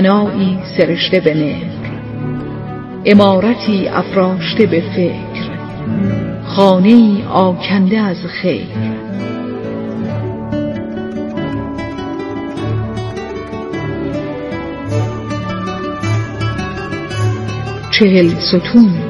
بنایی سرشته به مهر امارتی افراشته به فکر. خانه آکنده از خیر. چهل ستون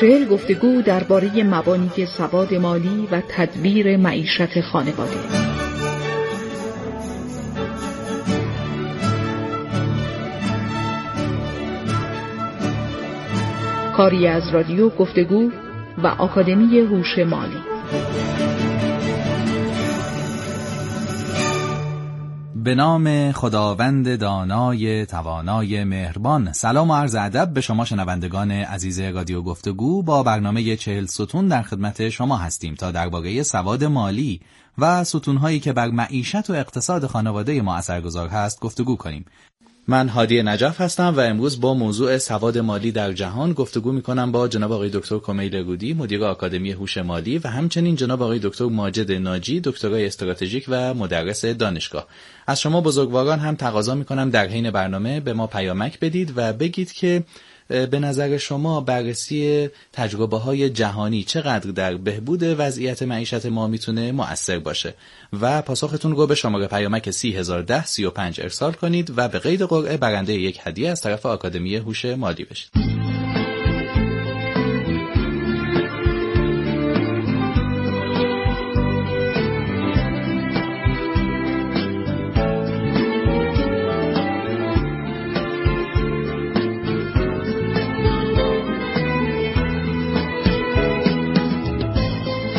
چهل گفتگو درباره مبانی سواد مالی و تدبیر معیشت خانواده. کاری از رادیو گفتگو و آکادمی هوش مالی. به نام خداوند دانای توانای مهربان. سلام و عرض ادب به شما شنوندگان عزیز رادیو گفتگو. با برنامه چهل ستون در خدمت شما هستیم تا درباره سواد مالی و ستونهایی که بر معیشت و اقتصاد خانواده ما اثرگذار هست گفتگو کنیم. من هادی نجف هستم و امروز با موضوع سواد مالی در جهان گفتگو می کنم با جناب آقای دکتر کمیل رودی مدیر آکادمی هوش مالی و همچنین جناب آقای دکتر ماجد ناجی دکترای استراتژیک و مدرس دانشگاه. از شما بزرگواران هم تقاضا می کنم در حین برنامه به ما پیامک بدید و بگید که به نظر شما بررسی تجربه های جهانی چقدر در بهبود وضعیت معیشت ما می‌تونه مؤثر باشه و پاسختون رو به شماره پیامک 3010 35 ارسال کنید و به قید قرعه برنده یک هدیه از طرف آکادمی هوش مالی بشید.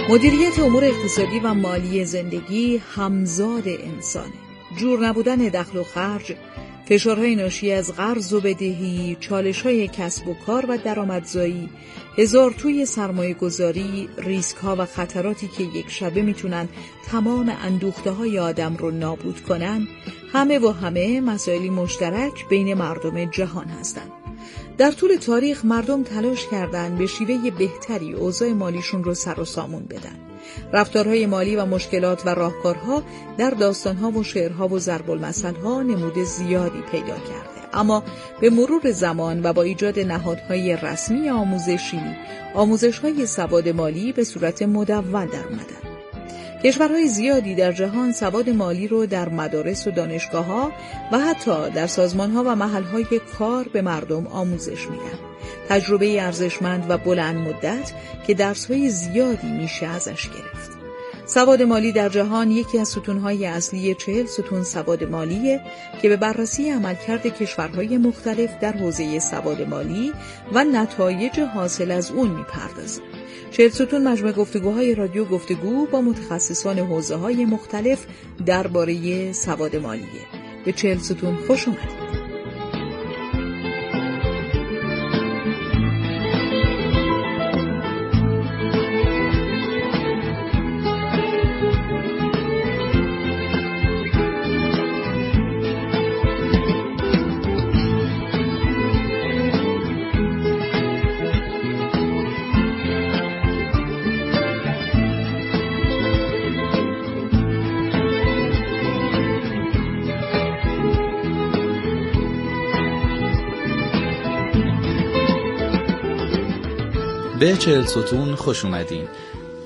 مدیریت امور اقتصادی و مالی زندگی همزاد انسانه. جور نبودن دخل و خرج فشارهای ناشی از قرض و بدهی چالش های کسب و کار و درآمدزایی هزار توی سرمایه گذاری ریسک ها و خطراتی که یک شبه می‌تونن تمام اندوخته های آدم رو نابود کنن همه و همه مسائلی مشترک بین مردم جهان هستند در طول تاریخ مردم تلاش کردند به شیوه بهتری اوضاع مالیشون رو سر و سامون بدن. رفتارهای مالی و مشکلات و راهکارها در داستانها و شعرها و ضرب ها نمود زیادی پیدا کرده. اما به مرور زمان و با ایجاد نهادهای رسمی آموزشی، آموزشهای سواد مالی به صورت مدون در اومدن. کشورهای زیادی در جهان سواد مالی رو در مدارس و دانشگاه ها و حتی در سازمان ها و محل های کار به مردم آموزش میدن. تجربه ارزشمند و بلند مدت که درس های زیادی میشه ازش گرفت. سواد مالی در جهان یکی از ستونهای اصلی چهل ستون سواد مالیه که به بررسی عملکرد کشورهای مختلف در حوزه سواد مالی و نتایج حاصل از اون می‌پردازه. چهل ستون مجموع گفتگوهای رادیو گفتگو با متخصصان حوزه های مختلف درباره سواد مالیه. به چهل ستون خوش اومدید. به چهل ستون خوش اومدین.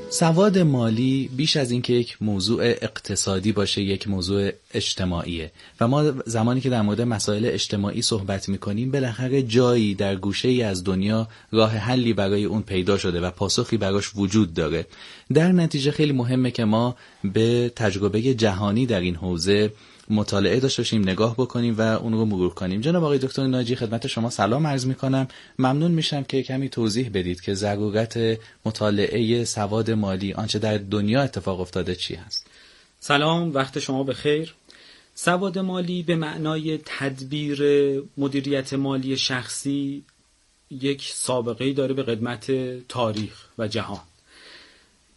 سواد مالی بیش از اینکه یک موضوع اقتصادی باشه یک موضوع اجتماعیه. و ما زمانی که در مورد مسائل اجتماعی صحبت می‌کنیم بالاخره جایی در گوشه ای از دنیا راه حلی برای اون پیدا شده و پاسخی براش وجود داره. در نتیجه خیلی مهمه که ما به تجربه جهانی در این حوزه مطالعه داشته باشیم نگاه بکنیم و اون رو مرور کنیم. جناب آقای دکتر ناجی خدمت شما سلام عرض می کنم ممنون میشم که کمی توضیح بدید که ضرورت مطالعه سواد مالی آنچه در دنیا اتفاق افتاده چی هست. سلام وقت شما به خیر سواد مالی به معنای تدبیر مدیریت مالی شخصی یک سابقه داره به قدمت تاریخ و جهان.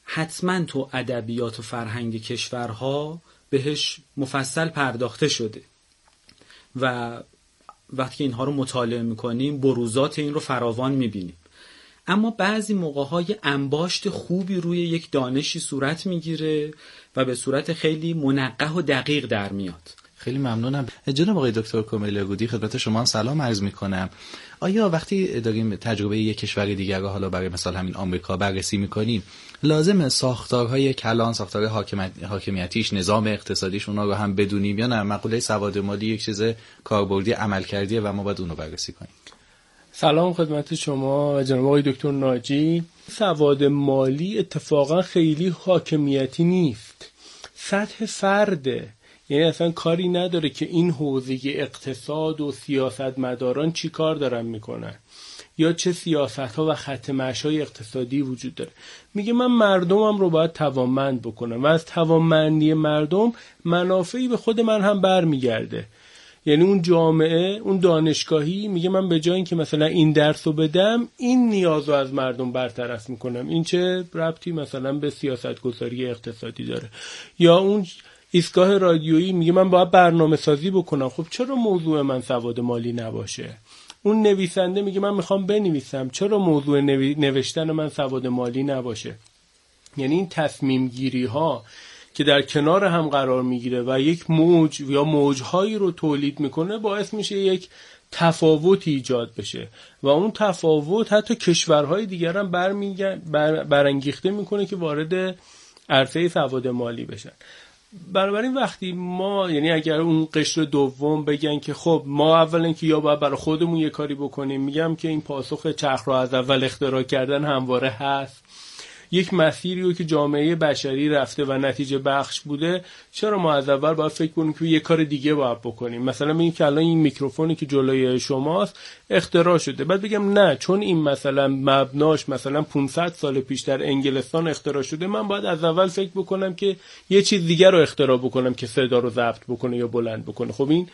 حتما تو ادبیات و فرهنگ کشورها بهش مفصل پرداخته شده. و وقتی اینها رو مطالعه می‌کنیم بروزات این رو فراوان می‌بینیم. اما بعضی موقع های انباشت خوبی روی یک دانشی صورت می‌گیره و به صورت خیلی منقه و دقیق در میاد. خیلی ممنونم. جناب آقای دکتر کومیل گودی خدمت شما سلام عرض می‌کنم. آیا وقتی داریم تجربه یک کشور دیگر رو حالا برای مثال همین آمریکا بررسی می‌کنیم لازم ساختارهای کلان ساختار حاکمیتیش نظام اقتصادیش اونا رو هم بدونیم یا نه؟ مقوله سواد مالی یک چیز کاربردی عمل کردیه و ما باید اونو بررسی کنیم. سلام خدمت شما جناب آقای دکتر ناجی. سواد مالی اتفاقا خیلی حاکمیتی نیست. سطح فرده یعنی اصلا کاری نداره که این حوزه اقتصاد و سیاست مداران چی کار دارن می‌کنن. یا چه سیاست ها و خط های اقتصادی وجود داره. میگه من مردمم رو باید توانمند بکنم و از توانمندی مردم منافعی به خود من هم برمیگرده. یعنی اون جامعه اون دانشگاهی میگه من به جای اینکه مثلا این درس رو بدم این نیاز رو از مردم برطرف می‌کنم. این چه ربطی مثلا به سیاست گذاری اقتصادی داره؟ یا اون ایستگاه رادیویی میگه من باید برنامه سازی بکنم. خب چرا موضوع من سواد مالی نباشه؟ اون نویسنده میگه من می‌خوام بنویسم. چرا موضوع نوشتن من سواد مالی نباشه؟ یعنی این تصمیم گیری ها که در کنار هم قرار می‌گیره و یک موج یا موجهایی رو تولید می‌کنه باعث میشه یک تفاوتی ایجاد بشه. و اون تفاوت حتی کشورهای دیگر هم بر برانگیخته می‌کنه که وارد عرصه سواد مالی بشن. بنابراین وقتی ما یعنی اگر اون قشر دوم بگن که خب ما اولا که یا باید برای خودمون یه کاری بکنیم میگم که این پاسخ چرخ رو از اول اختراع کردن همواره هست. یک مسیری رو که جامعه بشری رفته و نتیجه بخش بوده چرا ما از اول باید فکر کنیم که یه کار دیگه باید بکنیم؟ مثلا این که الان این میکروفونی که جلوی شماست اختراع شده. بعد بگم نه چون این مثلا مبناش مثلا 500 سال پیش در انگلستان اختراع شده من باید از اول فکر بکنم که یه چیز دیگر رو اختراع بکنم که صدا رو ضبط بکنه یا بلند بکنه. خب این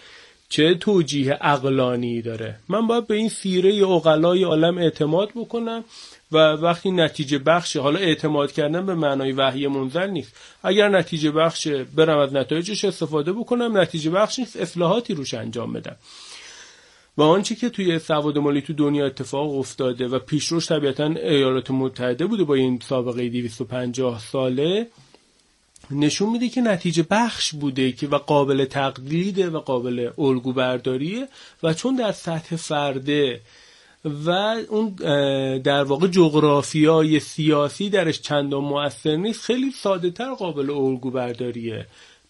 چه توجیه اقلانی داره؟ من باید به این سیره اقلای عالم اعتماد بکنم و وقتی نتیجه بخش حالا اعتماد کردن به معنای وحی منزل نیست. اگر نتیجه بخش برم از نتایجش استفاده بکنم نتیجه بخش نیست اصلاحاتی روش انجام بدم. و آنچه که توی سواد مالی تو دنیا اتفاق افتاده و پیشروش طبیعتا ایالات متحده بوده با این سابقه 250 ساله نشون میده که نتیجه بخش بوده که و قابل تقلیده و قابل الگو برداریه و چون در سطح فرده و اون در واقع جغرافیای سیاسی درش چندان مؤثر نیست خیلی ساده تر قابل الگو برداریه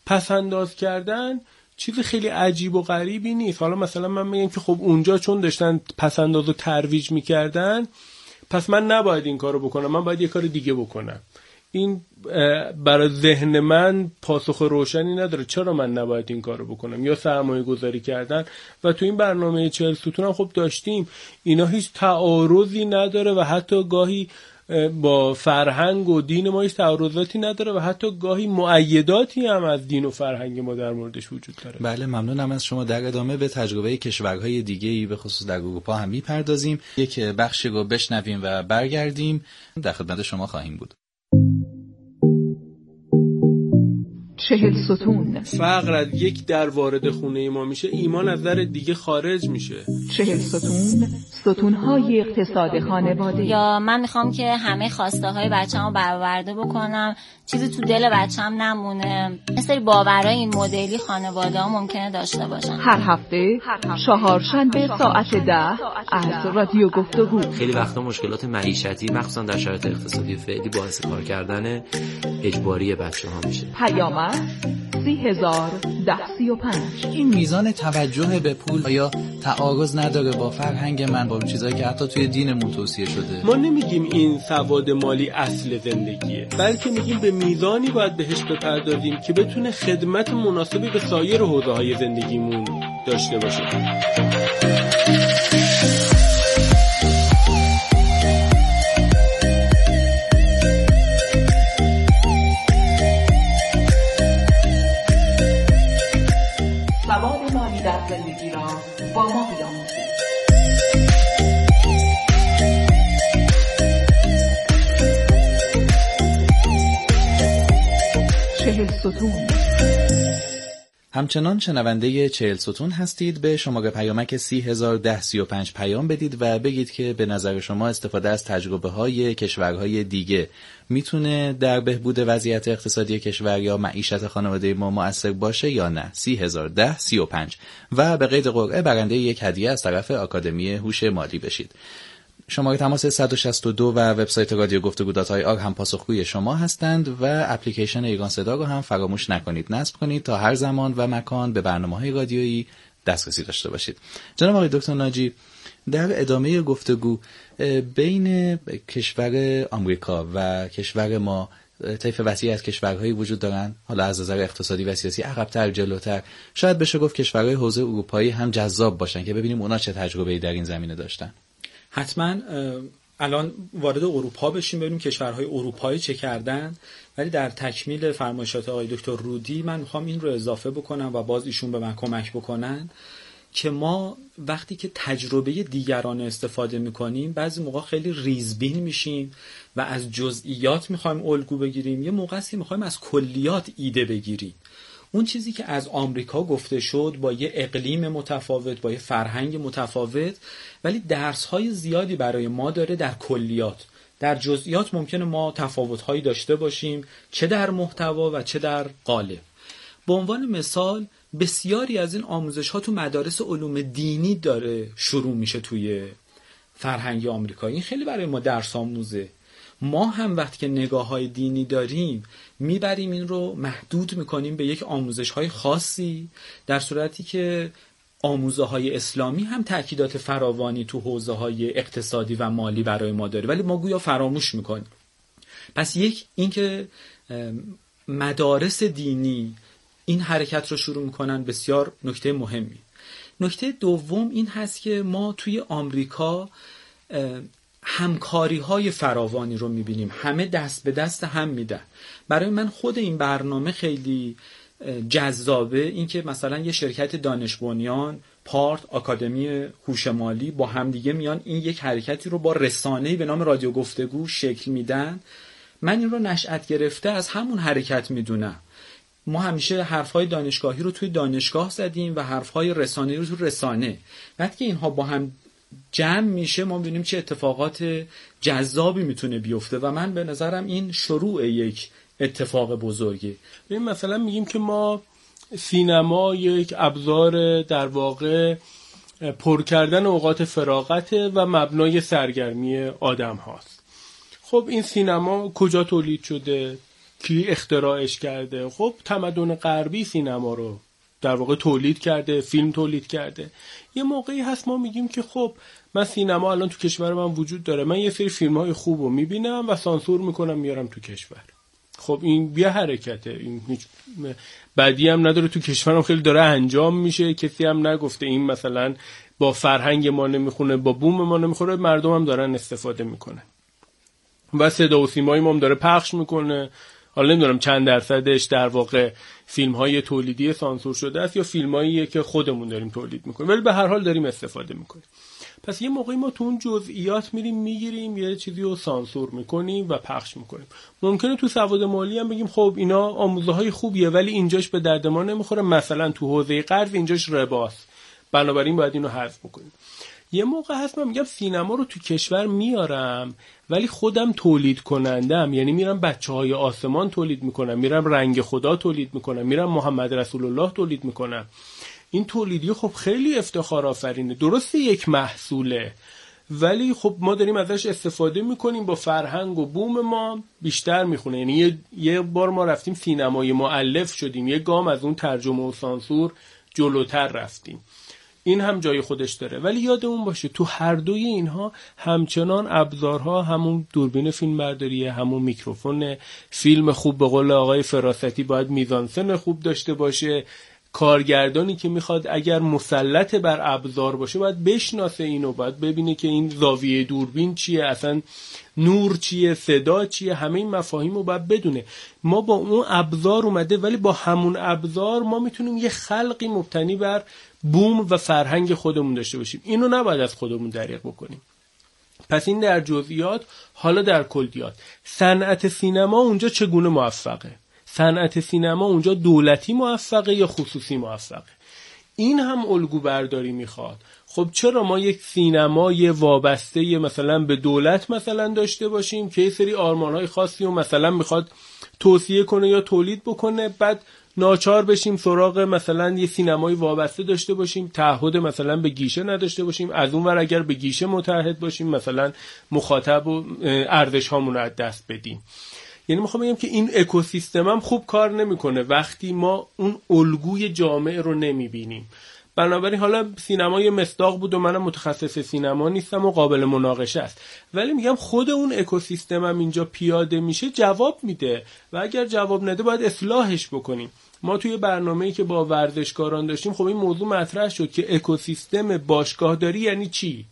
پس انداز کردن چیز خیلی عجیب و غریبی نیست. حالا مثلا من میگم که خب اونجا چون داشتن پس انداز و ترویج می‌کردن پس من نباید این کارو بکنم من باید یه کار دیگه بکنم. این برای ذهن من پاسخ روشنی نداره. چرا من نباید این کارو بکنم؟ یا سرمایه گذاری کردن؟ و تو این برنامه چهل ستون هم خب داشتیم. اینا هیچ تعارضی نداره و حتی گاهی با فرهنگ و دین ما هیچ تعارضاتی نداره و حتی گاهی معیداتی هم از دین و فرهنگ ما در موردش وجود داره. بله ممنونم از شما. در ادامه به تجربه کشورهای دیگه ای به خصوص در اروپا هم می‌پردازیم. یک بخشی رو بشنویم و برگردیم. در خدمت شما خواهیم بود. چهل ستون. فقر از یک در وارد خونه ما میشه ایمان از در دیگه خارج میشه. چهل ستون ستون های اقتصاد خانواده. یا من می‌خوام که همه خواسته های بچه رو برآورده بکنم. چیزی تو دل بچم نمونه. مثل باورای این مدلی خانواده ها ممکنه داشته باشن. هر هفته چهارشنبه ساعت ده از رادیو گفتگو. خیلی وقتا مشکلات معیشتی مخصوصا در شرایط اقتصادی فعلی باعث کار کردن اجباری بچه ها میشه. پیامک سی هزار ده سی و پنج. این میزان توجه به پول یا تعارض نداره با فرهنگ من با چیزایی که حتی توی دینمون توصیه شده؟ ما نمیگیم این سواد مالی اصل زندگیه بلکه میگیم به میزانی باید بهش بپردازیم که بتونه خدمت مناسبی به سایر حوزه های زندگیمون داشته باشه. چهل ستون. همچنان شنونده چهل ستون هستید. به شماره پیامک سی هزار ده سی و پنج پیام بدید و بگید که به نظر شما استفاده از تجربه های کشورهای دیگه می‌تونه در بهبود وضعیت اقتصادی کشور یا معیشت خانواده ما مؤثر باشه یا نه؟ سی هزار ده سی و پنج. و به قید قرعه برنده یک هدیه از طرف آکادمی هوش مالی بشید. شماره تماس 162 و وبسایت رادیو گفتگو dot ir هم پاسخگوی شما هستند و اپلیکیشن ایران صدا رو هم فراموش نکنید. نصب کنید تا هر زمان و مکان به برنامه های رادیویی دسترسی داشته باشید. جناب آقای دکتر ناجی در ادامه گفتگو بین کشور آمریکا و کشور ما طیف وسیعی از کشورهایی وجود دارند حالا از نظر اقتصادی و سیاسی عقبتر جلوتر. شاید بشه گفت کشورهای حوزه اروپایی هم جذاب باشن که ببینیم اونا چه تجربه‌ای در این زمینه داشتن. حتما الان وارد اروپا بشیم ببینیم کشورهای اروپایی چه کردن. ولی در تکمیل فرمایشات آقای دکتر رودی من می‌خوام این رو اضافه بکنم و باز ایشون به من کمک بکنن که ما وقتی که تجربه دیگران استفاده می‌کنیم بعضی موقع خیلی ریزبین میشیم و از جزئیات می‌خوایم الگو بگیریم. یه موقعی می‌خوایم از کلیات ایده بگیریم. اون چیزی که از آمریکا گفته شد با یه اقلیم متفاوت با یه فرهنگ متفاوت ولی درس های زیادی برای ما داره در کلیات. در جزئیات ممکنه ما تفاوت هایی داشته باشیم چه در محتوا و چه در قالب. به عنوان مثال بسیاری از این آموزش ها تو مدارس علوم دینی داره شروع میشه توی فرهنگ آمریکایی خیلی برای ما درس آموزه ما هم وقتی که نگاه های دینی داریم می‌بریم این رو محدود می‌کنیم به یک آموزش های خاصی در صورتی که آموزه های اسلامی هم تاکیدات فراوانی تو حوزه های اقتصادی و مالی برای ما داره. ولی ما گویا فراموش می‌کنیم. پس یک اینکه مدارس دینی این حرکت رو شروع می‌کنن بسیار نکته مهمی. نکته دوم این هست که ما توی آمریکا همکاری های فراوانی رو می‌بینیم. همه دست به دست هم میدن. برای من خود این برنامه خیلی جذابه. اینکه مثلا یه شرکت دانش بنیان پارت آکادمی هوش مالی با همدیگه میان این یک حرکتی رو با رسانه‌ای به نام رادیو گفتگو شکل میدن. من این رو نشأت گرفته از همون حرکت می‌دونم. ما همیشه حرفهای دانشگاهی رو توی دانشگاه زدیم و حرفهای رسانه رو توی رسانه. وقتی اینها با هم جمع میشه ما ببینیم چه اتفاقات جذابی می‌تونه بیفته و من به نظرم این شروع یک اتفاق بزرگی. ببین مثلا میگیم که ما سینما یک ابزار در واقع پر کردن اوقات فراغت و مبنای سرگرمی آدم هاست. خب این سینما کجا تولید شده؟ کی اختراعش کرده؟ خب تمدن غربی سینما رو در واقع تولید کرده فیلم تولید کرده. یه موقعی هست ما میگیم که خب من سینما الان تو کشور من وجود داره. من یه سری فیلم های خوب رو می‌بینم و سانسور می‌کنم میارم تو کشور. خب این بیا حرکته. این هیچ بعدی هم نداره. تو کشورم خیلی داره انجام میشه. کسی هم نگفته این مثلا با فرهنگ ما نمی‌خونه با بوم ما نمی‌خوره. مردم هم دارن استفاده می‌کنه و صدا و سیمایی ما هم داره پخش می‌کنه. حالا نمی‌دونم چند درصدش در واقع فیلم های تولیدی سانسور شده است یا فیلم که خودمون داریم تولید می‌کنیم. ولی به هر حال داریم استفاده می‌کنیم. پس یه موقعی ما تو اون جزئیات میریم می‌گیریم یه چیزی رو سانسور می‌کنیم و پخش می‌کنیم. ممکنه تو سواد مالی هم بگیم خب اینا آموزه های خوبیه ولی اینجاش به درد ما نمی‌خوره. مثلا تو حوزه قرض اینجاش رباست. بنابراین باید اینو حذف بکنیم. یه موقع هست من میگم سینما رو تو کشور میارم ولی خودم تولید کنندم. یعنی میرم بچه های آسمان تولید می‌کنم میرم رنگ خدا تولید می‌کنم میرم محمد رسول الله تولید می‌کنم. این تولیدی خب خیلی افتخار آفرینه. درسته یک محصوله ولی خب ما داریم ازش استفاده می‌کنیم با فرهنگ و بوم ما بیشتر می‌خونه. یعنی یه, بار ما رفتیم سینمای معلف شدیم یه گام از اون ترجمه و سانسور جلوتر رفتیم. این هم جای خودش داره. ولی یادمون باشه تو هر دوی اینها همچنان ابزارها همون دوربین فیلم برداریه همون میکروفون فیلم خوب به قول آقای فراستی باید میزانسن خوب داشته باشه. کارگردانی که می‌خواد اگر مسلط بر ابزار باشه باید بشناسه اینو باید ببینه که این زاویه دوربین چیه اصلا نور چیه صدا چیه همه این مفاهیم رو باید بدونه. ما با اون ابزار اومده ولی با همون ابزار ما می‌تونیم یه خلقی مبتنی بر بوم و فرهنگ خودمون داشته باشیم. اینو نباید از خودمون دریغ بکنیم. پس این در جزئیات حالا در کلیات. صنعت سینما اونجا چگونه موفقه؟ صنعت سینما اونجا دولتی موفقه یا خصوصی موفقه؟ این هم الگو برداری می‌خواد. خب چرا ما یک سینمای وابسته مثلا به دولت مثلا داشته باشیم که یه سری آرمان های خاصی و مثلا می‌خواد توصیه کنه یا تولید بکنه بعد ناچار بشیم سراغ مثلا یه سینمایی وابسته داشته باشیم تعهد مثلا به گیشه نداشته باشیم. از اون ور اگر به گیشه متحد باشیم مثلا مخاطب و ارزش هامون رو از دست بدیم. یعنی می‌خوام بگم که این اکوسیستم هم خوب کار نمی‌کنه. وقتی ما اون الگوی جامعه رو نمی‌بینیم. بنابراین حالا سینما یه مصداق بود و منم متخصص سینما نیستم و قابل مناقشه است. ولی میگم خود اون اکوسیستم هم اینجا پیاده میشه جواب میده. و اگر جواب نده باید اصلاحش بکنیم. ما توی برنامه‌ای که با ورزشکاران داشتیم خب این موضوع مطرح شد که اکوسیستم باشگاهداری یعنی چی؟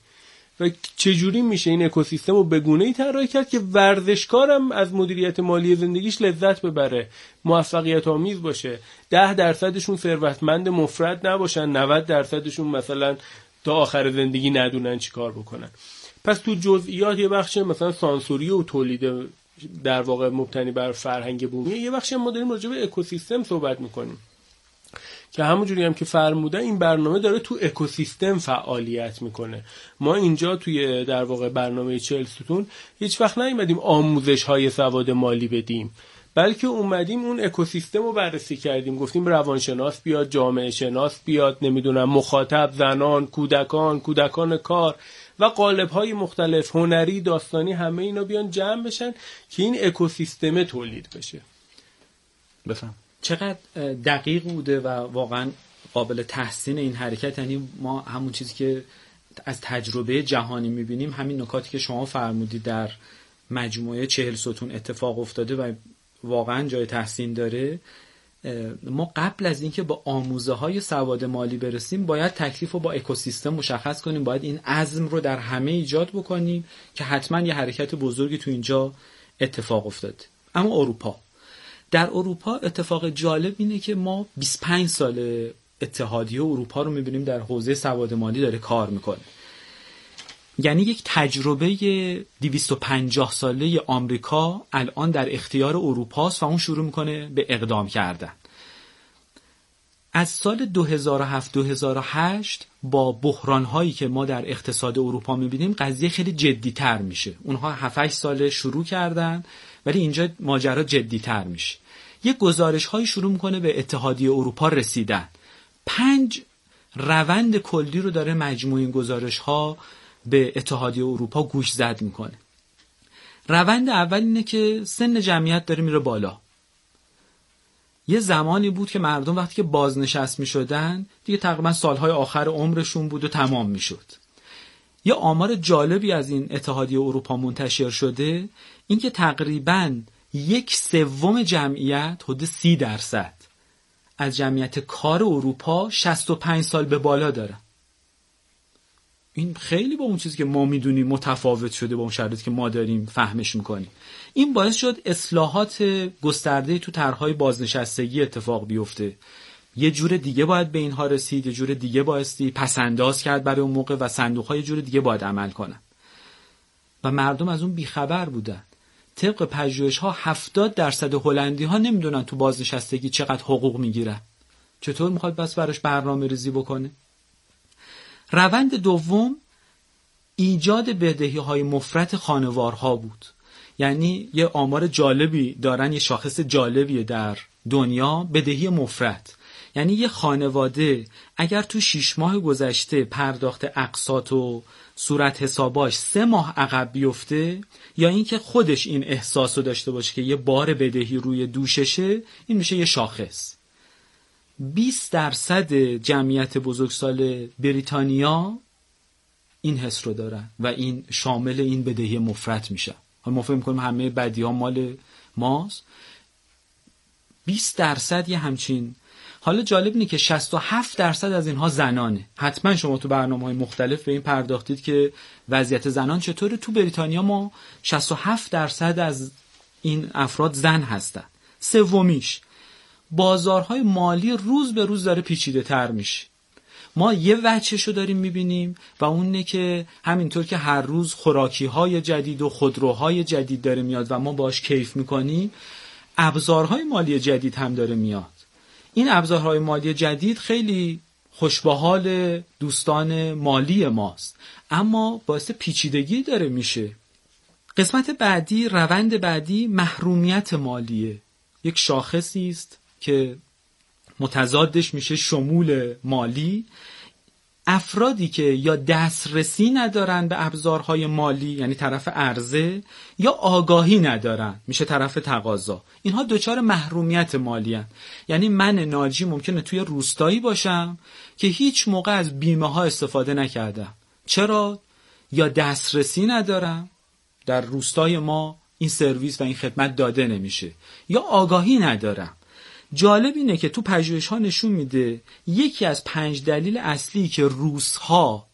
و چجوری میشه این اکوسیستم رو به گونه ای طراحی کرد که ورزشکارم از مدیریت مالی زندگیش لذت ببره موفقیت آمیز باشه. ده درصدشون ثروتمند مفرد نباشن 90 درصدشون مثلا تا آخر زندگی ندونن چی کار بکنن. پس تو جزئیات یه بخش مثلا سانسوری و تولید در واقع مبتنی بر فرهنگ بومی یه بخش ما داریم راجع به اکوسیستم صحبت می‌کنیم. که همونجوری هم که فرمودن این برنامه داره تو اکوسیستم فعالیت می‌کنه. ما اینجا توی در واقع برنامه چهل ستون هیچ وقت نیومدیم آموزش های سواد مالی بدیم. بلکه اومدیم اون اکوسیستم رو بررسی کردیم. گفتیم روانشناس بیاد جامعه شناس بیاد نمی‌دونم مخاطب زنان کودکان کودکان کار و قالب های مختلف هنری داستانی همه اینا بیان جمع بشن که این اکوسیستم تولید بشه. بفهم. چقدر دقیق بوده و واقعا قابل تحسین این حرکت. یعنی ما همون چیزی که از تجربه جهانی می‌بینیم همین نکاتی که شما فرمودید در مجموعه چهل ستون اتفاق افتاده و واقعا جای تحسین داره ما قبل از اینکه با آموزه های سواد مالی برسیم باید تکلیف رو با اکوسیستم مشخص کنیم. باید این عزم رو در همه ایجاد بکنیم که حتما یه حرکت بزرگی تو اینجا اتفاق افتاده اما اروپا. در اروپا اتفاق جالب اینه که ما 25 سال اتحادیه اروپا رو می‌بینیم در حوزه سواد مالی داره کار می‌کنه. یعنی یک تجربه 250 ساله آمریکا الان در اختیار اروپاست و اون شروع می‌کنه به اقدام کردن. از سال 2007-2008 با بحران هایی که ما در اقتصاد اروپا می‌بینیم قضیه خیلی جدی تر میشه. اونها 7 سال شروع کردن. ولی اینجا ماجرا جدی تر میشه. یه گزارش های شروع می‌کنه به اتحادیه اروپا رسیدن. پنج روند کلی رو داره مجموع این گزارش ها به اتحادیه اروپا گوش زد می‌کنه. روند اول اینه که سن جمعیت داره میره بالا. یه زمانی بود که مردم وقتی که بازنشست می شدن دیگه تقریبا سالهای آخر عمرشون بود و تمام می شد یه آمار جالبی از این اتحادیه اروپا منتشر شده اینکه تقریبا یک سوم جمعیت حدود سی درصد از جمعیت کار اروپا 65 سال به بالا داره. این خیلی با اون چیزی که ما می‌دونیم متفاوت شده با اون شرایطی که ما داریم فهمش می‌کنیم. این باعث شد اصلاحات گسترده تو طرحهای بازنشستگی اتفاق بیفته. یه جور دیگه باید به اینها رسید یه جور دیگه بایستی پسنداز کرد برای اون موقع و صندوق های جور دیگه باید عمل کنن. و مردم از اون بیخبر بودن. طبق پژوهش ها 70 درصد هلندی ها نمی‌دونن تو بازنشستگی چقدر حقوق می‌گیرن. چطور می‌خواد بس براش برنامه ریزی بکنه؟ روند دوم ایجاد بدهی های مفرت خانوارها بود. یعنی یه آمار جالبی دارن یه شاخص جالبیه در دنیا بدهی مفرت. یعنی یه خانواده اگر تو شیش ماه گذشته پرداخت اقساط و صورت حساباش سه ماه عقب بیفته یا اینکه خودش این احساس رو داشته باشه که یه بار بدهی روی دوششه این میشه یه شاخص. 20 درصد جمعیت بزرگسال بریتانیا این حس رو دارن و این شامل این بدهی مفرت میشه. حالا ما فکر می‌کنیم همه بدی ها مال ماست. 20 درصد یه همچین حالا جالب اینه که 67 درصد از اینها زنانه. حتما شما تو برنامه های مختلف به این پرداختید که وضعیت زنان چطوره. تو بریتانیا ما 67 درصد از این افراد زن هستن. سومیش بازارهای مالی روز به روز داره پیچیده تر میشه. ما یه وچهشو داریم می‌بینیم و اونه که همینطور که هر روز خوراکی های جدید و خودروهای جدید داره میاد و ما باش کیف می‌کنیم ابزارهای مالی جدید هم داره میاد. این ابزارهای مالی جدید خیلی خوشبحال دوستان مالی ماست. اما باعث پیچیدگی داره میشه. قسمت بعدی روند بعدی محرومیت مالیه. یک شاخصی است که متضادش میشه شمول مالی. افرادی که یا دسترسی ندارن به ابزارهای مالی یعنی طرف عرضه یا آگاهی ندارن. میشه طرف تقاضا. اینها دچار محرومیت مالی هن. یعنی من ناجی ممکنه توی روستایی باشم که هیچ موقع از بیمه ها استفاده نکردم. چرا؟ یا دسترسی ندارم. در روستای ما این سرویس و این خدمت داده نمیشه. یا آگاهی ندارم. جالب اینه که تو پژوهش ها نشون میده یکی از پنج دلیل اصلی که روس ها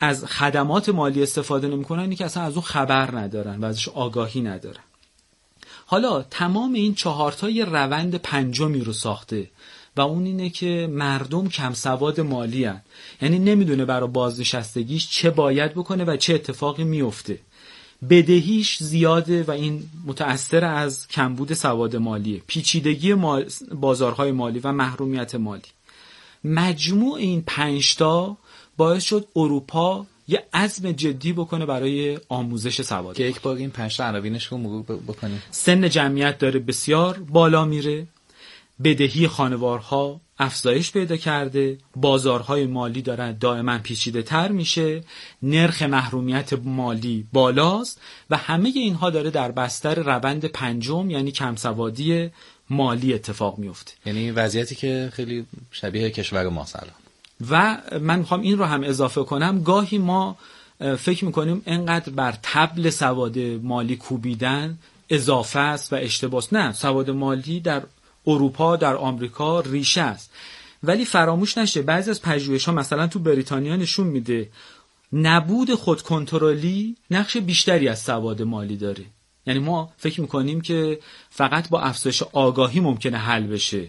از خدمات مالی استفاده نمی‌کنن اینه که اصلا از اون خبر ندارن و ازش آگاهی ندارن حالا تمام این چهارتا یه روند پنجمی رو ساخته و اون اینه که مردم کم سواد مالی هن. یعنی نمی‌دونه برای بازنشستگیش چه باید بکنه و چه اتفاقی میفته بدهیش زیاده و این متأثر از کمبود سواد مالیه پیچیدگی بازارهای مالی و محرومیت مالی. مجموع این پنجتا باعث شد اروپا یه عزم جدی بکنه برای آموزش سواد که یک بار این پنج تا عناوینش رو مرور بکنیم. سن جمعیت داره بسیار بالا میره. بدهی خانوارها افزایش پیدا کرده بازارهای مالی دارن دائما پیچیده تر میشه نرخ محرومیت مالی بالاست و همه اینها داره در بستر روند پنجم یعنی کمسوادی مالی اتفاق میفته. یعنی وضعیتی که خیلی شبیه کشور ما سلام و من می‌خوام این رو هم اضافه کنم گاهی ما فکر می‌کنیم انقدر بر تبل سواد مالی کوبیدن اضافه است و اشتباس نه سواد مالی در اروپا در آمریکا ریشه است. ولی فراموش نشه بعضی از پژوهش ها مثلا تو بریتانیا نشون میده نبود خود کنترلی نقش بیشتری از سواد مالی داره. یعنی ما فکر می‌کنیم که فقط با افزایش آگاهی ممکنه حل بشه.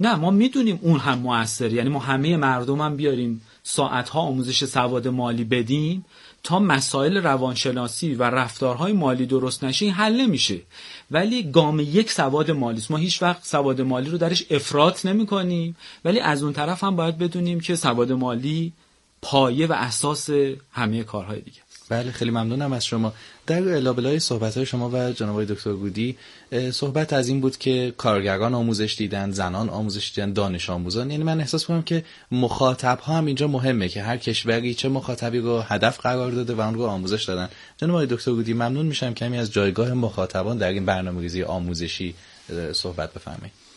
نه ما می‌دونیم اون هم موثر یعنی ما همه مردم هم بیاریم ساعتها آموزش سواد مالی بدیم. تا مسائل روانشناسی و رفتارهای مالی درست نشه حل نمیشه. ولی گام یک سواد مالی ما هیچ وقت سواد مالی رو درش افراط نمی کنیم ولی از اون طرف هم باید بدونیم که سواد مالی پایه و اساس همه کارهای دیگه. بله خیلی ممنونم از شما. در لابلای صحبت های شما و جناب دکتر گودی صحبت از این بود که کارگران آموزش دیدن زنان آموزش دیدن دانش آموزان. یعنی من احساس کنم که مخاطب ها هم اینجا مهمه که هر کشوری چه مخاطبی رو هدف قرار داده و اون رو آموزش دادن. جناب دکتر گودی ممنون میشم کمی از جایگاه مخاطبان در این برنامه‌ریزی آموزشی صحبت بفرمایید.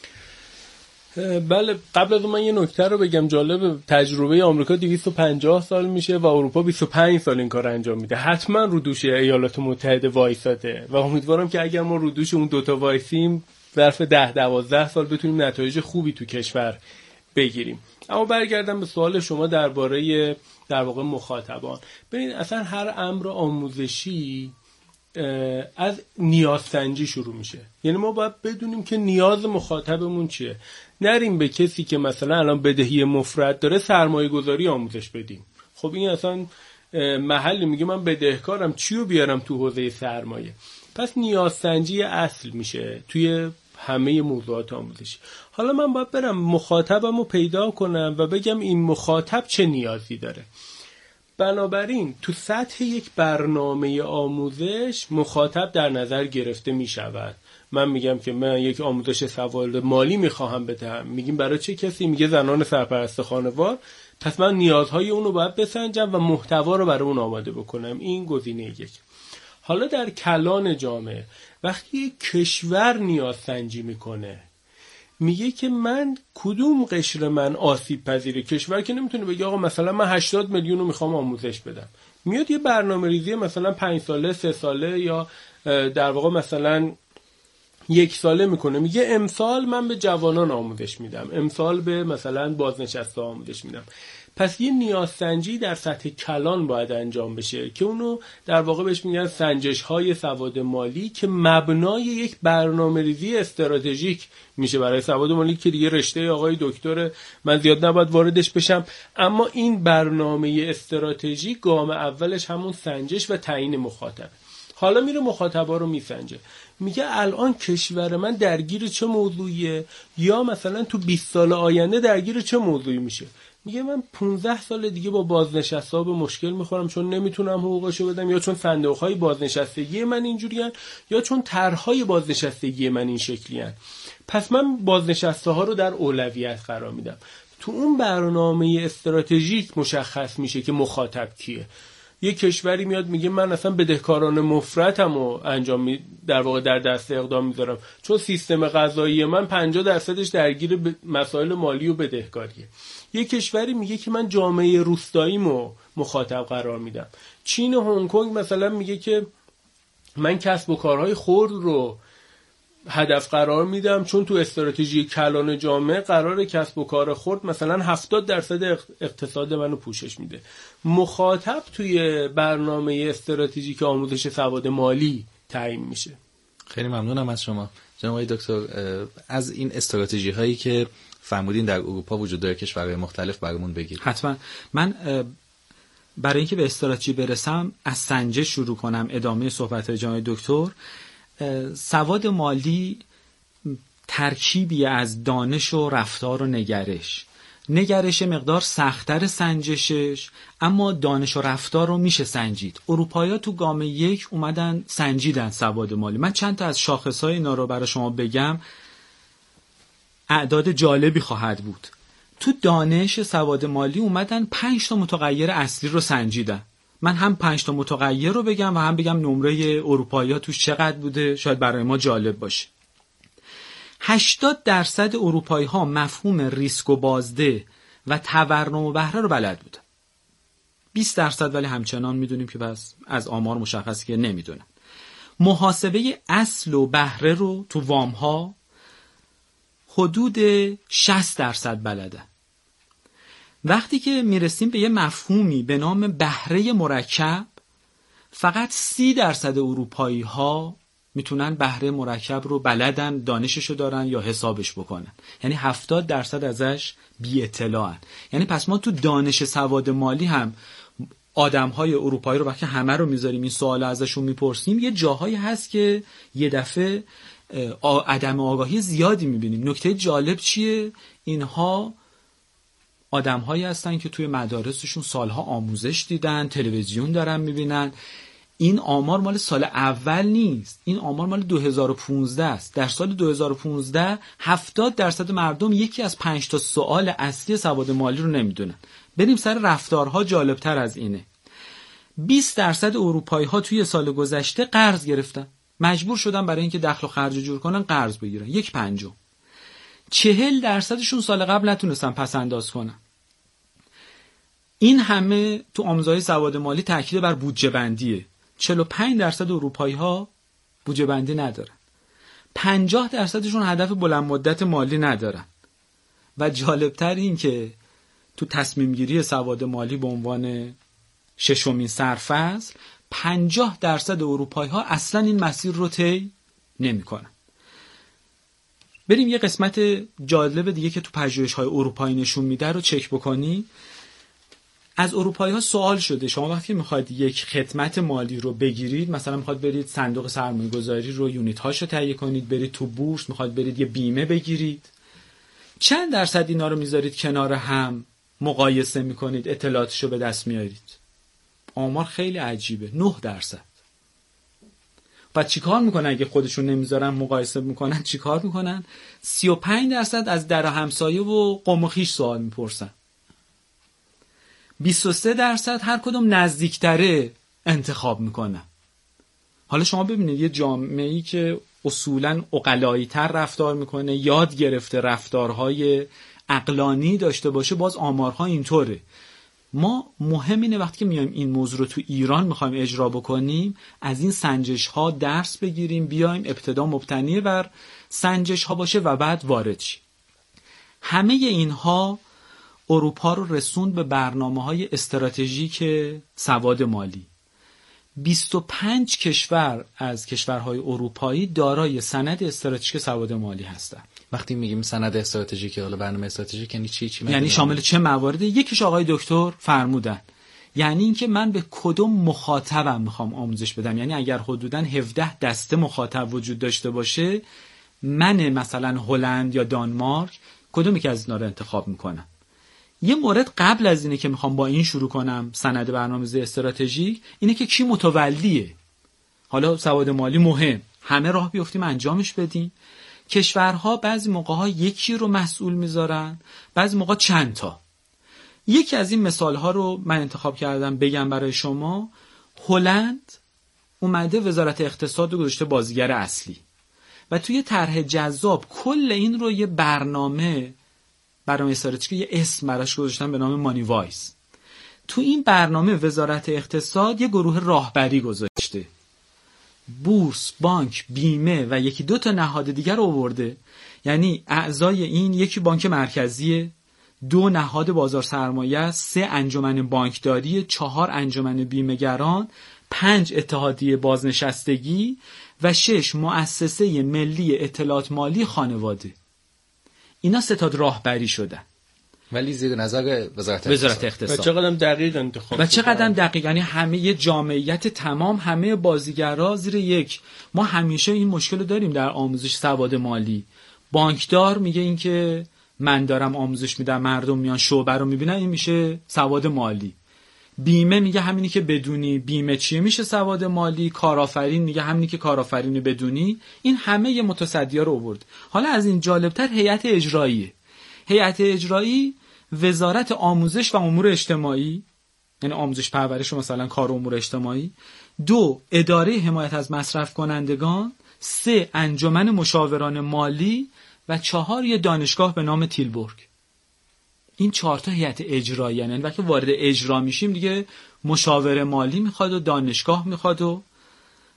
بله قبل از من یه نکته رو بگم. جالب تجربه آمریکا 250 سال میشه و اروپا 25 سال این کار انجام میده. حتما رو دوش ایالات متحده وایساده و امیدوارم که اگر ما رو دوش اون دوتا وایسیم ظرف 10 12 سال بتونیم نتایج خوبی تو کشور بگیریم. اما برگردم به سوال شما درباره در واقع مخاطبان. ببینید اصلا هر امر آموزشی از نیازسنجی شروع میشه. یعنی ما باید بدونیم که نیاز مخاطبمون چیه. نریم به کسی که مثلا الان بدهی مفرد داره سرمایه گذاری آموزش بدیم. خب این اصلا محلی میگه من بدهکارم چی رو بیارم تو حوزه سرمایه؟ پس نیازسنجی اصل میشه توی همه موضوعات آموزشی. حالا من باید برم مخاطبم رو پیدا کنم و بگم این مخاطب چه نیازی داره. بنابراین تو سطح یک برنامه آموزش مخاطب در نظر گرفته می شود من میگم که من یک آموزش سوال مالی می‌خواهم بدهم. میگیم برای چه کسی؟ میگه زنان سرپرست خانوار. پس من نیازهای اون رو باید بسنجم و محتوا رو برای اون آماده بکنم. این گزینه یک. حالا در کلان جامعه وقتی یک کشور نیاز سنجی می‌کنه میگه که من کدوم قشر من آسیب پذیره؟ کشور که نمی‌تونه بگه آقا مثلا من 80 میلیون رو می‌خوام آموزش بدم. میاد یه برنامه ریزی مثلا 5 ساله سه ساله یا در واقع مثلا یک ساله می‌کنه. میگه امسال من به جوانان آموزش میدم. امسال به مثلا بازنشسته آموزش میدم. پس یه نیازسنجی در سطح کلان باید انجام بشه که اونو در واقع بهش میگن سنجش های سواد مالی که مبنای یک برنامه ریزی استراتژیک میشه برای سواد مالی که دیگه رشته آقای دکتر من زیاد نباید واردش بشم. اما این برنامه استراتژی گام اولش همون سنجش و تعیین مخاطب. حالا میره مخاطبا رو میسنجه. میگه الان کشور من درگیر چه موضوعیه؟ یا مثلا تو 20 سال آینده درگیر چه موضوعی میشه؟ میگه من 15 سال دیگه با بازنشسته ها به مشکل می‌خورم چون نمی‌تونم حقوقشو بدم یا چون صندوق های بازنشستگی من اینجوری یا چون طرحهای بازنشستگی من این شکلی پس من بازنشسته ها رو در اولویت قرار میدم. تو اون برنامه استراتژیک مشخص میشه که مخاطب کیه. یه کشوری میاد میگه من اصلا بدهکاران مفرتم و انجام می در واقع در دست اقدام می‌ذارم. چون سیستم غذایی من 50 درصدش درگیر مسائل مالی و بدهکاریه. یه کشوری میگه که من جامعه روستاییمو مخاطب قرار میدم. چین و هنگ کنگ مثلا میگه که من کسب و کارهای خرد رو هدف قرار میدم چون تو استراتژی کلان جامعه قرار کسب و کار خرد مثلا 70 درصد اقتصاد منو پوشش میده. مخاطب توی برنامه استراتژیک آموزش سواد مالی تعیین میشه. خیلی ممنونم از شما. جناب دکتر از این استراتژی هایی که فرمودین در اروپا وجود داره کشورهای مختلف برامون بگید. حتما. من برای اینکه به استراتژی برسم از سنجش شروع کنم ادامه صحبت جناب دکتر. سواد مالی ترکیبی از دانش و رفتار و نگرش. نگرش مقدار سختتر سنجشش اما دانش و رفتار رو میشه سنجید. اروپایا تو گام یک اومدن سنجیدن سواد مالی. من چند تا از شاخص های اینا رو برای شما بگم. اعداد جالبی خواهد بود. تو دانش سواد مالی اومدن پنج تا متغیر اصلی رو سنجیدن. من هم پنج تا متغیر رو بگم و هم بگم نمره اروپایی ها توش چقدر بوده شاید برای ما جالب باشه. 80 درصد اروپایی ها مفهوم ریسک و بازده و تورم و بهره رو بلد بودن. 20 درصد ولی همچنان می‌دونیم که بس از آمار مشخصی که نمی‌دونن. محاسبه اصل و بهره رو تو وام ها حدود 60 درصد بلدن. وقتی که می‌رسیم به یه مفهومی به نام بهره مرکب فقط سی درصد اروپایی ها می‌تونن بهره مرکب رو بلدن دانششو دارن یا حسابش بکنن. یعنی هفتاد درصد ازش بی اطلاعن یعنی پس ما تو دانش سواد مالی هم آدم های اروپایی رو وقتی همه رو می‌ذاریم این سوال ازشون می‌پرسیم یه جاهایی هست که یه دفعه عدم آگاهی زیادی می‌بینیم. نکته جالب چیه؟ اینها آدم هایی هستن که توی مدارسشون سالها آموزش دیدن تلویزیون دارن می‌بینن. این آمار مال سال اول نیست. این آمار مال 2015 است. در سال 2015 70 درصد مردم یکی از پنج تا سوال اصلی سواد مالی رو نمی‌دونن. بریم سر رفتارها جالبتر از اینه. 20 درصد اروپایی ها توی سال گذشته قرض گرفتن. مجبور شدن برای اینکه دخل و خرج جور کنن قرض بگیرن. یک پنجم. چهل درصدشون سال قبل نتونستن پس انداز کنن. این همه تو آموزهای سواد مالی تاکید بر بودجه بندیه. 45 درصد اروپایی ها بودجه بندی ندارن. 50 درصدشون هدف بلند مدت مالی ندارن. و جالبتر این که تو تصمیم گیری سواد مالی به عنوان ششمین سرفصل 50 درصد اروپایی ها اصلا این مسیر رو طی نمی‌کنن. بریم یه قسمت جالب دیگه که تو پژوهش های اروپایی نشون میده رو چک بکنی. از اروپایی ها سوال شده. شما وقتی می‌خواید یک خدمت مالی رو بگیرید مثلا می‌خواد برید صندوق سرمایه گذاری رو یونیت هاش رو تهیه کنید برید تو بورس می‌خواد برید یه بیمه بگیرید. چند درصد اینا رو می‌ذارید کنار هم مقایسه می‌کنید اطلاعاتش رو به دست میارید آمار خیلی عجیبه. 9 درصد. و چیکار می‌کنن اگه خودشون نمی‌ذارن مقایسه می‌کنن؟ چیکار می‌کنن؟ 35 درصد از در همسایه و قوم سوال می‌پرسن. 23 درصد هر کدوم نزدیکتره انتخاب می‌کنن حالا شما ببینید یه جامعه ای که اصولا اقلایی تر رفتار می‌کنه یاد گرفته رفتارهای اقلانی داشته باشه باز آمارها اینطوره. ما مهم اینه وقتی که میایم این موضوع رو تو ایران می‌خوایم اجرا بکنیم از این سنجش ها درس بگیریم بیایم ابتدا مبتنی بر سنجش ها باشه و بعد وارد شیم. همه اینها اروپا رو رسوند به برنامه های استراتژیک سواد مالی. 25 کشور از کشورهای اروپایی دارای سند استراتژیک سواد مالی هستند. وقتی میگیم سند استراتژیک حالا برنامه استراتژیک یعنی چی؟ چی یعنی شامل چه مواردی یکیش آقای دکتر فرمودن. یعنی اینکه من به کدوم مخاطبم می‌خوام آموزش بدم؟ یعنی اگر حدودا 17 دسته مخاطب وجود داشته باشه من مثلا هلند یا دانمارک کدومی که از اینا رو انتخاب می‌کنم؟ یه مورد قبل از اینه که می‌خوام با این شروع کنم سند برنامه‌ریزی استراتژیک اینه که کی متولیه. حالا سواد مالی مهم. همه راه بیفتیم انجامش بدیم. کشورها بعضی موقع ها یکی رو مسئول می‌ذارن بعضی موقع چند تا. یکی از این مثال ها رو من انتخاب کردم بگم برای شما. هلند اومده وزارت اقتصاد رو گذاشته بازیگر اصلی. و توی طرح جذاب کل این رو یه برنامه برنامه استراتژیک یه اسم براش گذاشتن به نام مانی وایس تو این برنامه وزارت اقتصاد یه گروه راهبری گذاشته. بورس، بانک، بیمه و یکی دو تا نهاد دیگر رو آورده. یعنی اعضای این یکی بانک مرکزی دو نهاد بازار سرمایه سه انجمن بانکداری چهار انجمن بیمهگران پنج اتحادیه بازنشستگی و شش مؤسسه ملی اطلاعات مالی خانواده. اینا ستاد راهبری شدن. ولی زیر نظر وزارت وزارت و اقتصاد چقدر دقیق انتخاب و چقدر. دقیق؟ یعنی همه جامعیت تمام همه بازیگرا زیر یک. ما همیشه این مشکل رو داریم در آموزش سواد مالی. بانکدار میگه اینکه من دارم آموزش میدم مردم میان شعبه رو می‌بینن این میشه سواد مالی. بیمه میگه همینی که بدونی بیمه چیه. میشه سواد مالی کارآفرین میگه همینی که کارآفرینی بدونی. این همه یه متصدیا رو آورد. حالا از این جالبتر هیئت اجراییه. هیئت اجرایی وزارت آموزش و امور اجتماعی یعنی آموزش پرورش مثلا کار و امور اجتماعی. دو اداره حمایت از مصرف کنندگان. سه انجمن مشاوران مالی. و چهار یه دانشگاه به نام تیلبورگ. این چهار تا هیئت اجرایی یعنی وقتی وارد اجرا میشیم دیگه مشاور مالی می‌خواد و دانشگاه می‌خواد و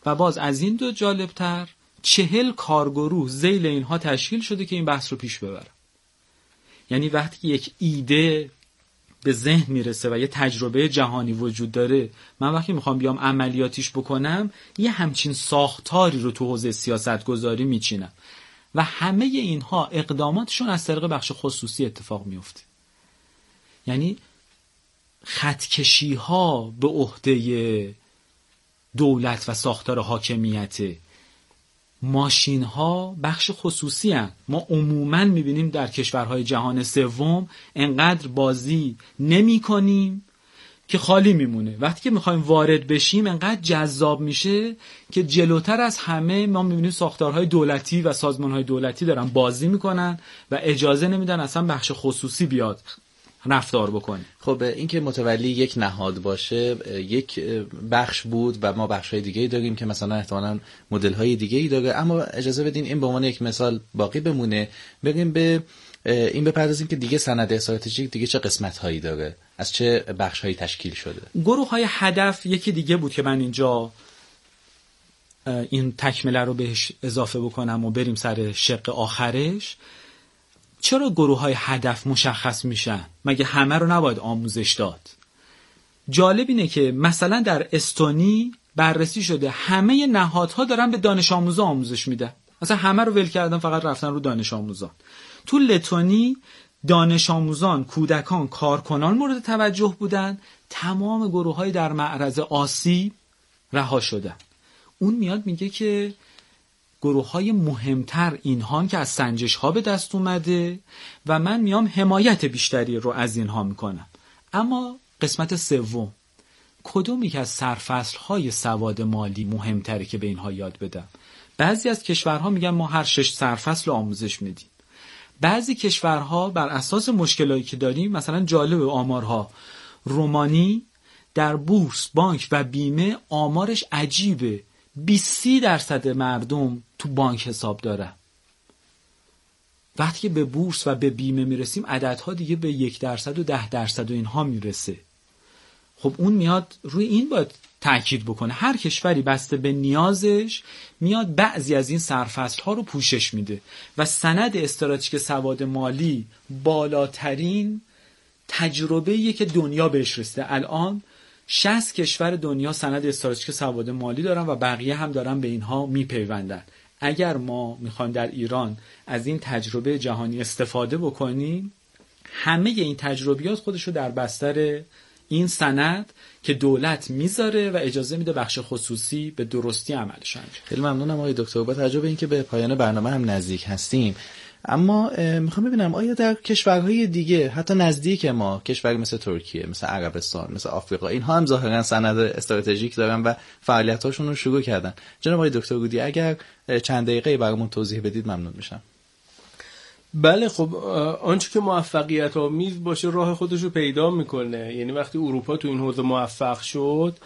و باز از این دو جالبتر چهل کارگروه زیل اینها تشکیل شده که این بحث رو پیش ببرن یعنی وقتی یک ایده به ذهن می‌رسه و یه تجربه جهانی وجود داره من وقتی می‌خوام بیام عملیاتیش بکنم یه همچین ساختاری رو تو حوزه سیاست گذاری میچینم. و همه اینها اقداماتشون از طریق بخش خصوصی اتفاق میفته. یعنی خطکشی ها به عهده دولت و ساختار حاکمیت. ماشین ها بخش خصوصی هن. ما عموما می‌بینیم در کشورهای جهان سوم انقدر بازی نمی کنیم که خالی میمونه. وقتی که می‌خوایم وارد بشیم انقدر جذاب میشه که جلوتر از همه ما می‌بینیم ساختارهای دولتی و سازمانهای دولتی دارن بازی می‌کنن و اجازه نمیدن اصلا بخش خصوصی بیاد. رفتار بکنه خب این که متولی یک نهاد باشه یک بخش بود و ما بخش های دیگه داریم که مثلا احتمالا مدل های دیگه ای داره. اما اجازه بدین این به عنوان یک مثال باقی بمونه. بریم به این بپردازیم که دیگه سند استراتژیک دیگه چه قسمت هایی داره. از چه بخش هایی تشکیل شده. گروه های هدف یکی دیگه بود که من اینجا این تکمله رو بهش اضافه بکنم و بریم سر شق آخرش. چرا گروه های هدف مشخص میشن؟ مگه همه رو نباید آموزش داد؟ جالب اینه که مثلا در استونی بررسی شده همه نهادها دارن به دانش آموزا آموزش میدن. مثلا همه رو ول کردن فقط رفتن رو دانش آموزان. تو لتونی دانش آموزان کودکان کارکنان مورد توجه بودن. تمام گروه های در معرض آسیب رها شدن. اون میاد میگه که گروه های مهمتر اینها که از سنجش ها به دست اومده و من میام حمایت بیشتری رو از اینها می‌کنم. اما قسمت سوم کدومی که از سرفصل های سواد مالی مهمتره که به اینها یاد بدم؟ بعضی از کشورها میگن ما هر شش سرفصل آموزش میدیم. بعضی کشورها بر اساس مشکلاتی که داریم مثلا جالب آمارها رومانی در بورس بانک و بیمه آمارش عجیبه. 20 درصد مردم تو بانک حساب داره وقتی که به بورس و به بیمه می‌رسیم عددها دیگه به یک درصد و ده درصد و اینها می‌رسه. خب اون میاد روی این باید تاکید بکنه. هر کشوری بسته به نیازش میاد بعضی از این سرفصل ها رو پوشش میده و سند استراتژیک سواد مالی بالاترین تجربه که دنیا بهش رسیده. الان 60 کشور دنیا سند استراتژیک سواد مالی دارن و بقیه هم دارن به اینها میپیوندن. اگر ما می‌خوایم در ایران از این تجربه جهانی استفاده بکنیم همه این تجربیات خودش رو در بستر این سند که دولت می‌ذاره و اجازه میده بخش خصوصی به درستی عملش انجام خیلی ممنونم آقای دکتر. با توجه به اینکه به پایان برنامه هم نزدیک هستیم اما می‌خوام ببینم آیا در کشورهای دیگه حتی نزدیک ما کشور مثل ترکیه مثل عربستان مثل آفریقا اینها هم ظاهرا سند استراتژیک دارن و فعالیتاشون رو شروع کردن. جناب آقای دکتر گودی اگر چند دقیقه برامون توضیح بدید ممنون میشم. بله خب آنچه که موفقیت آمیز باشه راه خودش رو پیدا می‌کنه. یعنی وقتی اروپا تو این حوزه موفق شد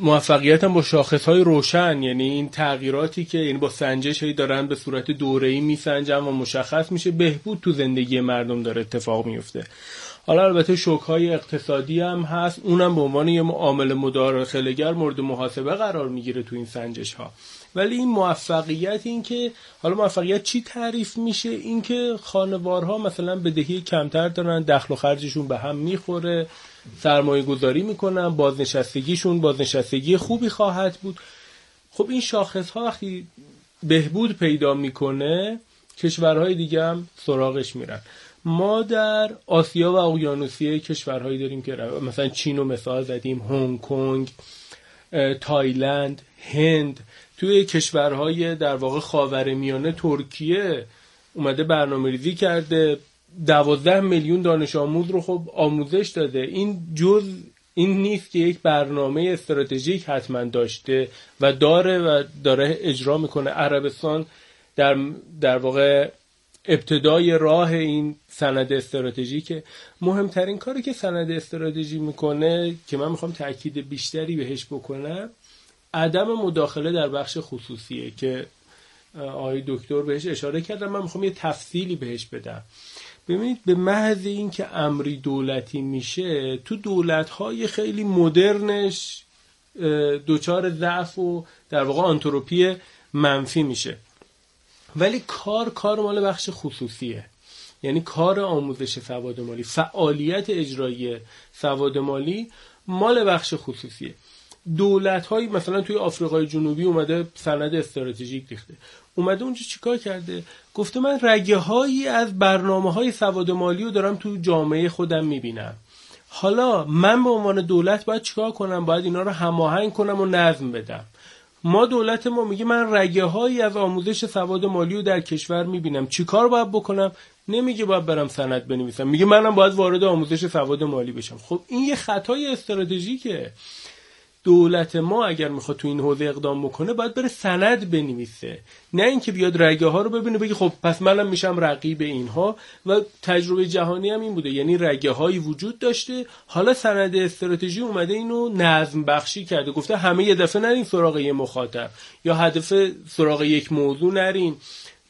موفقیت هم با شاخص های روشن. یعنی این تغییراتی که یعنی با سنجش هایی دارن به صورت دوره ای میسنجن و مشخص میشه بهبود تو زندگی مردم داره اتفاق میفته حالا البته شوک های اقتصادی هم هست. اونم به عنوان یه عامل مداخلهگر مورد محاسبه قرار می‌گیره تو این سنجش ها ولی این موفقیت این که حالا موفقیت چی تعریف میشه؟ این که خانوارها مثلا بدهی کمتر دارن دخل و خرجشون به هم می‌خوره سرمایه گذاری می‌کنن بازنشستگیشون بازنشستگی خوبی خواهد بود. خب این شاخص ها وقتی بهبود پیدا می‌کنه کشورهای دیگه هم سراغش میرن. ما در آسیا و اقیانوسیه کشورهایی داریم که مثلا چین و مثال زدیم هنگ کنگ تایلند هند توی کشورهای در واقع خاور میانه ترکیه اومده برنامه ریزی کرده. دوازده میلیون دانش آموز رو خب آموزش داده. این جز این نیست که یک برنامه استراتژیک حتما داشته و داره و داره اجرا می‌کنه. عربستان در, در واقع ابتدای راه این سند استراتژیکه. مهمترین کاری که سند استراتژی می‌کنه که من می‌خوام تاکید بیشتری بهش بکنم عدم مداخله در بخش خصوصیه که آقای دکتر بهش اشاره کردم من می‌خوام یه تفصیلی بهش بدم. ببینید به محض اینکه امری دولتی میشه تو دولت های خیلی مدرنش دوچار ضعف و در واقع آنتروپی منفی میشه. ولی کار کار مال بخش خصوصیه. یعنی کار آموزش سواد مالی فعالیت اجرایی سواد مالی مال بخش خصوصیه. دولت های مثلا توی آفریقای جنوبی اومده سند استراتژیک ریخته. اومده اونجا چیکار کرده؟ گفته من رگه هایی از برنامه های سواد مالی رو دارم تو جامعه خودم می‌بینم. حالا من به عنوان دولت باید چیکار کنم؟ باید اینا رو هماهنگ کنم و نظم بدم. ما دولت ما میگه من رگه هایی از آموزش سواد مالی رو در کشور می‌بینم. چیکار باید بکنم؟ نمیگه باید برم سند بنویسم. میگه منم باید وارد آموزش سواد مالی بشم. خب این یه خطای استراتژیکه. دولت ما اگر می‌خواد تو این حوزه اقدام بکنه باید بره سند بنویسه. نه اینکه بیاد رگه ها رو ببینه بگه خب پس منم میشم رقیب اینها. و تجربه جهانی هم این بوده. یعنی رگه هایی وجود داشته. حالا سند استراتژی اومده اینو نظم بخشی کرده. گفته همه یه دفعه نرین سراغ یه مخاطب. یا هدف سراغ یک موضوع نرین.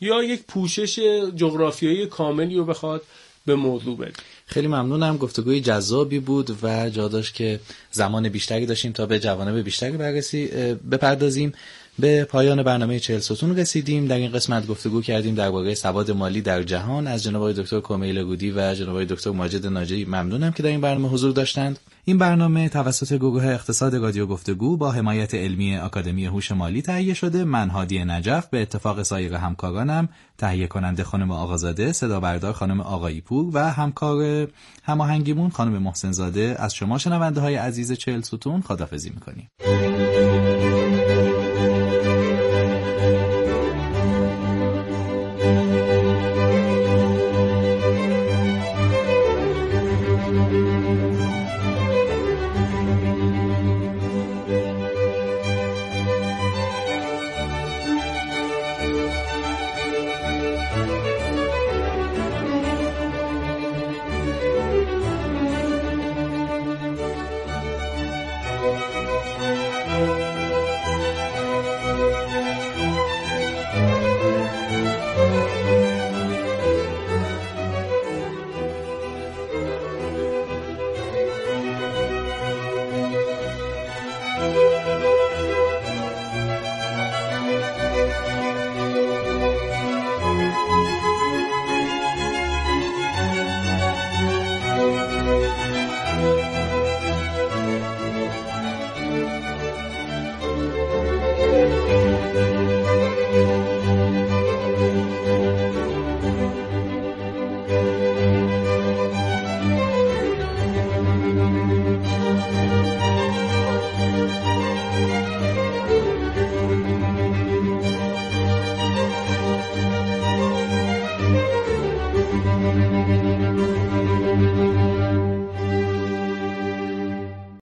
یا یک پوشش جغرافیایی کاملی رو بخواد به موضوع بده. خیلی ممنونم گفتگوی جذابی بود و جا که زمان بیشتری داشتیم تا به جوانب بیشتری بررسی بپردازیم. به پایان برنامه چهل ستون رسیدیم. در این قسمت گفتگو کردیم درباره سواد مالی در جهان. از جناب دکتر کمیل گودی و جناب دکتر ماجد ناجی ممنونم که در این برنامه حضور داشتند. این برنامه توسط گروه اقتصاد رادیو گفتگو با حمایت علمی آکادمی هوش مالی تهیه شده. من هادی نجف به اتفاق سایر همکارانم تهیه کننده خانم آقازاده صدا بردار خانم آقایی پور و همکار هماهنگیمون خانم محسنزاده از شما شنونده های عزیز چهل ستون خدافزی می‌کنیم.